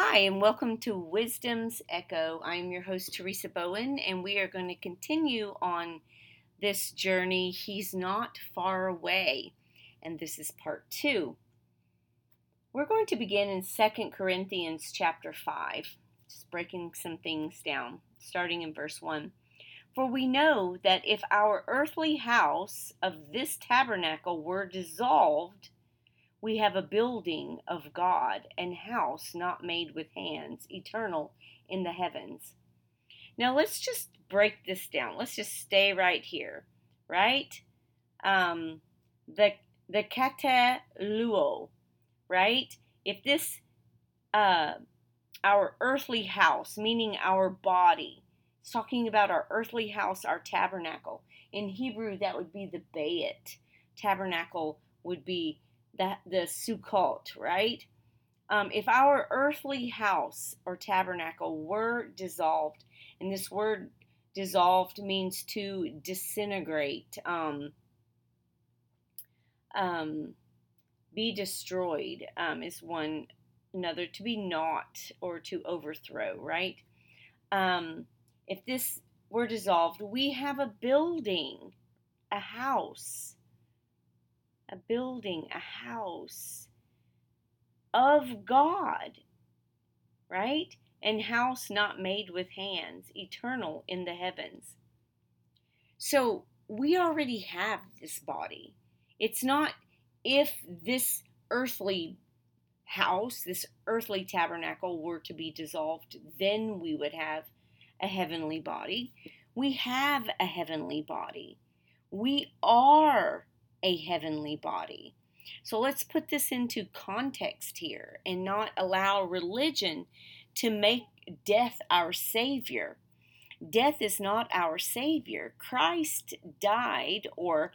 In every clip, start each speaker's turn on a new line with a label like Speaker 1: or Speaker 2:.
Speaker 1: Hi, and welcome to Wisdom's Echo. I'm your host, Teresa Bowen, and we are going to continue on this journey. He's not far away, and this is part two. We're going to begin in Second Corinthians chapter 5, just breaking some things down, starting in verse 1. For we know that if our earthly house of this tabernacle were dissolved, we have a building of God, and house not made with hands, eternal in the heavens. Now let's just break this down. Let's just stay right here, right? Um, the the kataluo, right? If this uh, our earthly house, meaning our body, it's talking about our earthly house, our tabernacle. In Hebrew, that would be the bayit. Tabernacle would be the, the Sukkot, right? Um, if our earthly house or tabernacle were dissolved, and this word dissolved means to disintegrate, um, um, be destroyed um, is one another to be not or to overthrow, right? Um, if this were dissolved, we have a building, a house a building, a house of God, right? And house not made with hands, eternal in the heavens. So we already have this body. It's not if this earthly house, this earthly tabernacle were to be dissolved, then we would have a heavenly body. We have a heavenly body. We are a heavenly body. So let's put this into context here and not allow religion to make death our Savior. Death is not our Savior. Christ died or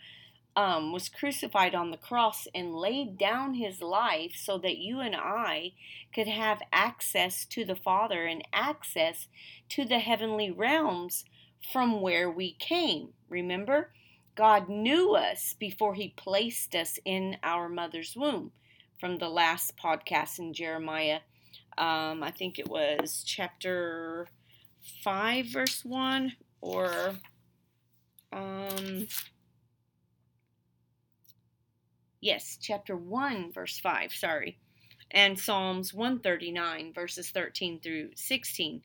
Speaker 1: um, was crucified on the cross and laid down his life so that you and I could have access to the Father and access to the heavenly realms from where we came. Remember? God knew us before He placed us in our mother's womb. From the last podcast in Jeremiah, um, I think it was chapter 5, verse 1, or um, yes, chapter 1, verse 5, sorry, and Psalms 139, verses 13 through 16.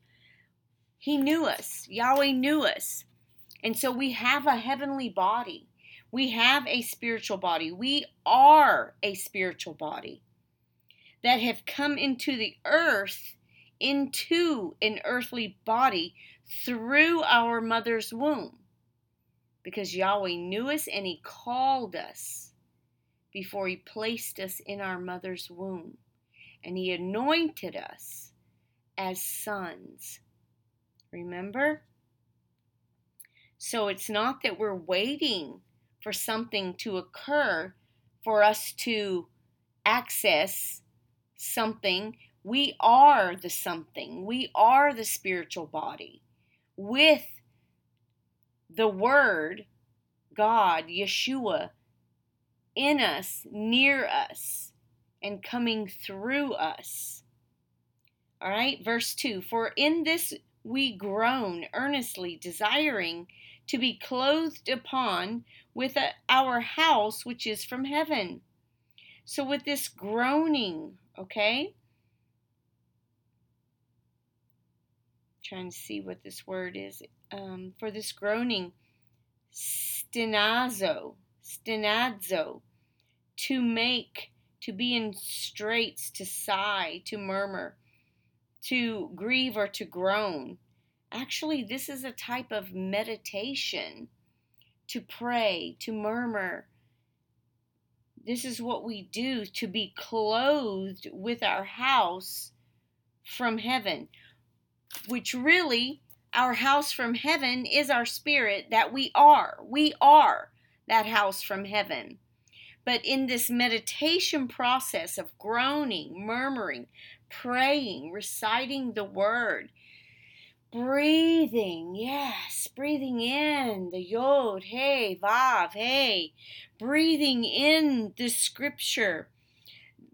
Speaker 1: He knew us, Yahweh knew us and so we have a heavenly body. We have a spiritual body. We are a spiritual body that have come into the earth, into an earthly body through our mother's womb. Because Yahweh knew us and He called us before He placed us in our mother's womb. And He anointed us as sons. Remember? So it's not that we're waiting for something to occur for us to access something. We are the something, we are the spiritual body with the Word, God, Yeshua, in us, near us, and coming through us. All right, verse 2 For in this we groan earnestly, desiring to be clothed upon with a, our house which is from heaven. So, with this groaning, okay? Trying to see what this word is. Um, for this groaning, stenazo, stenazo, to make, to be in straits, to sigh, to murmur, to grieve or to groan. Actually, this is a type of meditation to pray, to murmur. This is what we do to be clothed with our house from heaven, which really, our house from heaven is our spirit that we are. We are that house from heaven. But in this meditation process of groaning, murmuring, praying, reciting the word, breathing, yes, breathing in the yod, hey, vav, hey, breathing in the scripture.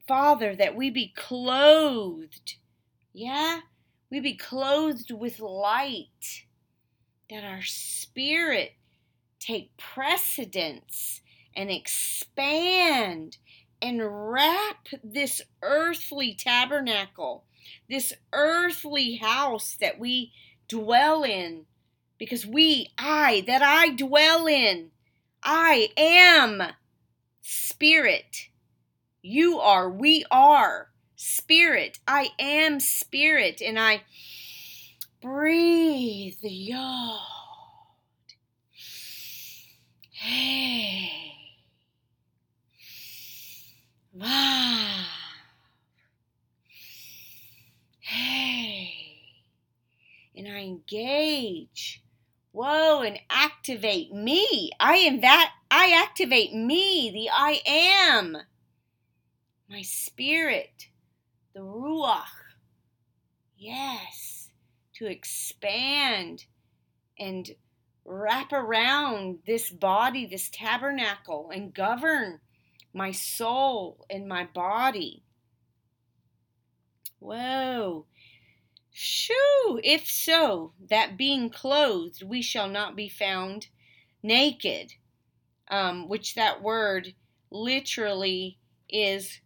Speaker 1: Father, that we be clothed Yeah? We be clothed with light. That our spirit take precedence and expand and wrap this earthly tabernacle, this earthly house that we dwell in. Because we, I, that I dwell in, I am spirit. You are, we are spirit. I am spirit. And I breathe the yod. Hey. Wow. Hey. And I engage. Whoa, and activate me. I am that. I activate me, the I am. My spirit, the Ruach. Yes, to expand and wrap around this body, this tabernacle, and govern my soul and my body. Whoa. Shoo! If so, that being clothed, we shall not be found naked. Um, which that word literally is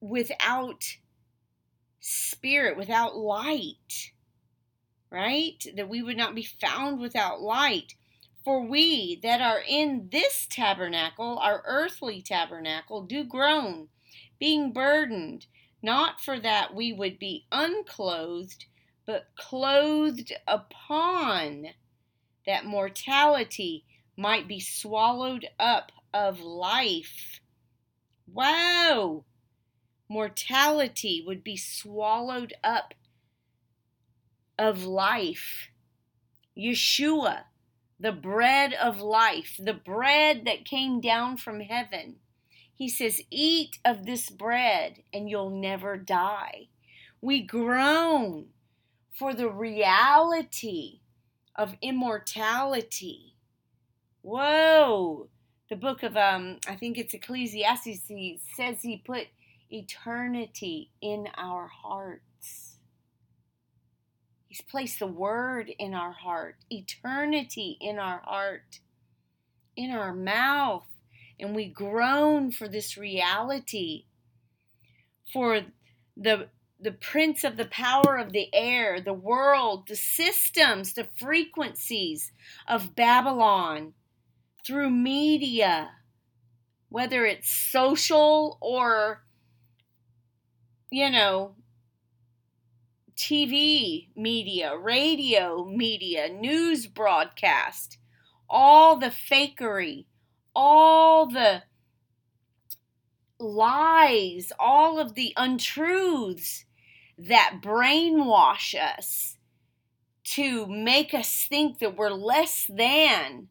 Speaker 1: without spirit, without light, right? That we would not be found without light. For we that are in this tabernacle, our earthly tabernacle, do groan, being burdened, not for that we would be unclothed, but clothed upon, that mortality might be swallowed up of life. Wow! Mortality would be swallowed up of life. Yeshua the bread of life, the bread that came down from heaven. He says, Eat of this bread and you'll never die. We groan for the reality of immortality. Whoa! The book of, um, I think it's Ecclesiastes, says he put eternity in our heart. He's placed the word in our heart, eternity in our heart, in our mouth. And we groan for this reality, for the the prince of the power of the air, the world, the systems, the frequencies of Babylon through media, whether it's social or, you know, TV media, radio media, news broadcast, all the fakery, all the lies, all of the untruths that brainwash us to make us think that we're less than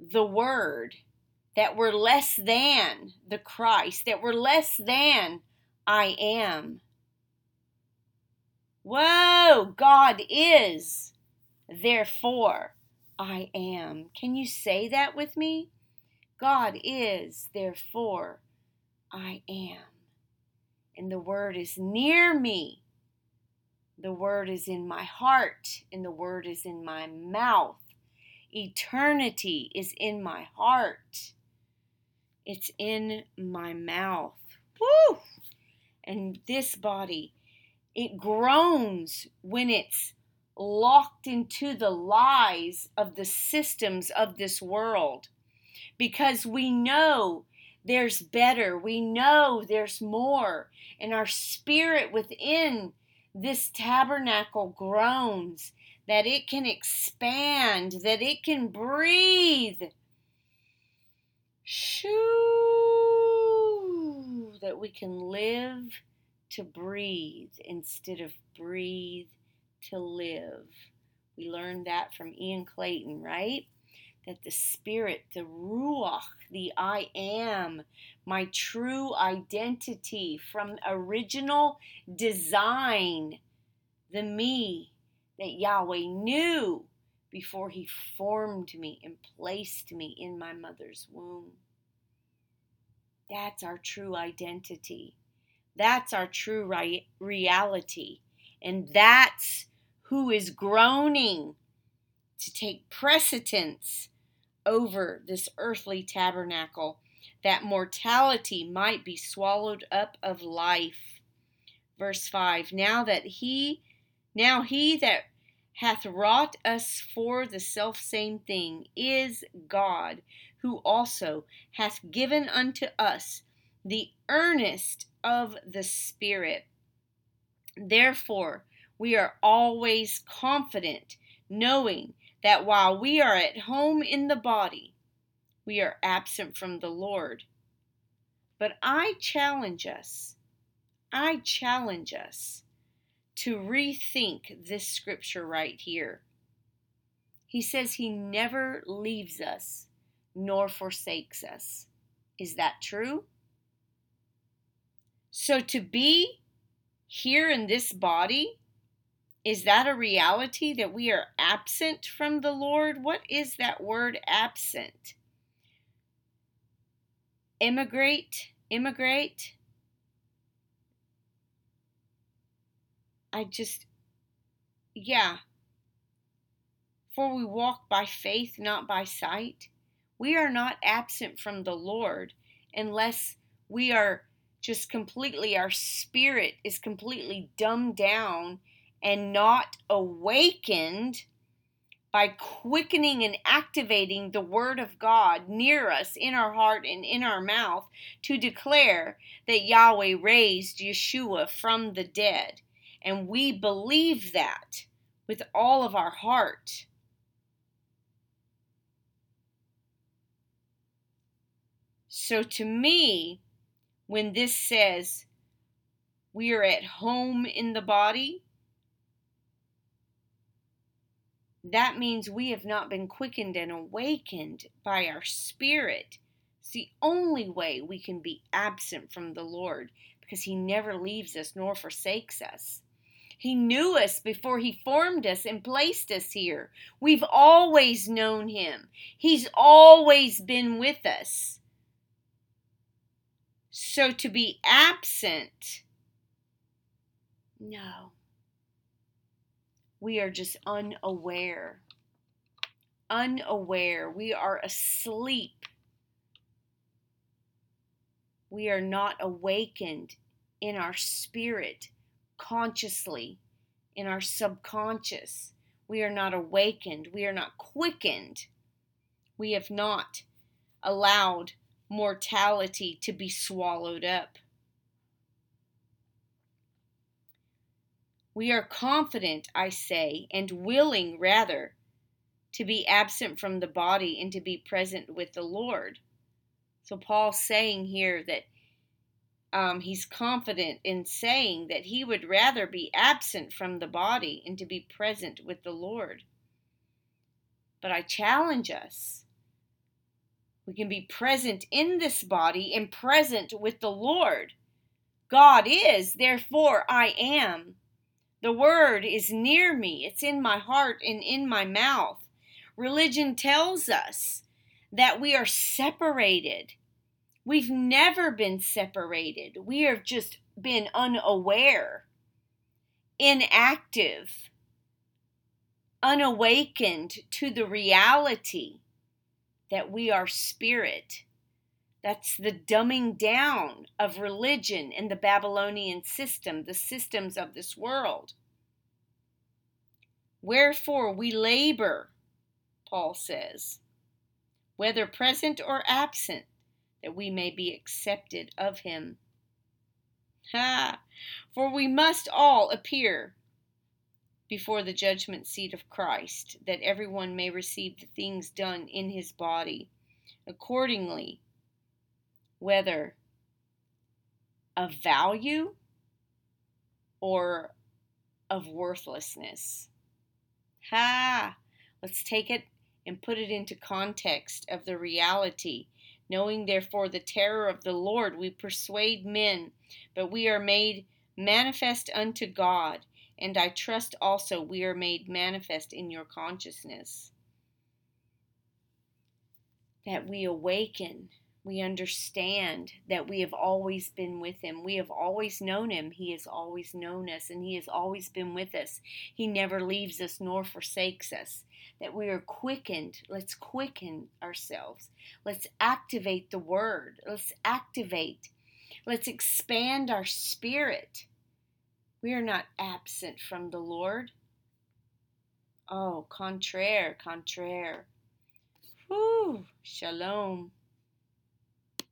Speaker 1: the Word, that we're less than the Christ, that we're less than I am. Whoa, God is. Therefore, I am. Can you say that with me? God is. Therefore, I am. And the word is near me. The word is in my heart, and the word is in my mouth. Eternity is in my heart. It's in my mouth. Woo! And this body it groans when it's locked into the lies of the systems of this world because we know there's better, we know there's more, and our spirit within this tabernacle groans that it can expand, that it can breathe. Shoo, that we can live to breathe instead of breathe to live. We learned that from Ian Clayton, right? That the spirit, the ruach, the I am, my true identity from original design, the me that Yahweh knew before he formed me and placed me in my mother's womb. That's our true identity That's our true reality. And that's who is groaning to take precedence over this earthly tabernacle, that mortality might be swallowed up of life. Verse 5 Now that he, now he that hath wrought us for the selfsame thing is God, who also hath given unto us the earnest of the Spirit. Therefore, we are always confident, knowing that while we are at home in the body, we are absent from the Lord. But I challenge us, I challenge us to rethink this scripture right here. He says he never leaves us nor forsakes us. Is that true? So to be here in this body, is that a reality that we are absent from the Lord? What is that word absent? Immigrate, immigrate, I just, yeah. For we walk by faith, not by sight. We are not absent from the Lord unless we are just completely, our spirit is completely dumbed down and not awakened by quickening and activating the Word of God near us in our heart and in our mouth to declare that Yahweh raised Yeshua from the dead. And we believe that with all of our heart. So to me, when this says we are at home in the body, that means we have not been quickened and awakened by our spirit. It's the only way we can be absent from the Lord because He never leaves us nor forsakes us. He knew us before He formed us and placed us here. We've always known Him, He's always been with us. So to be absent, no. We are just unaware. Unaware. We are asleep. We are not awakened in our spirit consciously, in our subconscious. We are not awakened. We are not quickened. We have not allowed mortality to be swallowed up. We are confident, I say, and willing rather, to be absent from the body and to be present with the Lord. So Paul's saying here that um, he's confident in saying that he would rather be absent from the body and to be present with the Lord. But I challenge us. We can be present in this body and present with the Lord. God is, therefore I am. The word is near me, it's in my heart and in my mouth. Religion tells us that we are separated We've never been separated. We have just been unaware, inactive, unawakened to the reality that we are spirit. That's the dumbing down of religion and the Babylonian system, the systems of this world. Wherefore we labor, Paul says, whether present or absent that we may be accepted of him. Ha! For we must all appear before the judgment seat of Christ, that everyone may receive the things done in his body, accordingly, whether of value or of worthlessness. Ha! Let's take it and put it into context of the reality Knowing therefore the terror of the Lord, we persuade men, but we are made manifest unto God, and I trust also we are made manifest in your consciousness. That we awaken, We understand that we have always been with Him. We have always known Him. He has always known us, and He has always been with us. He never leaves us nor forsakes us. That we are quickened. Let's quicken ourselves. Let's activate the Word. Let's activate. Let's expand our spirit. We are not absent from the Lord. Oh, contraire, contraire. Whew, shalom.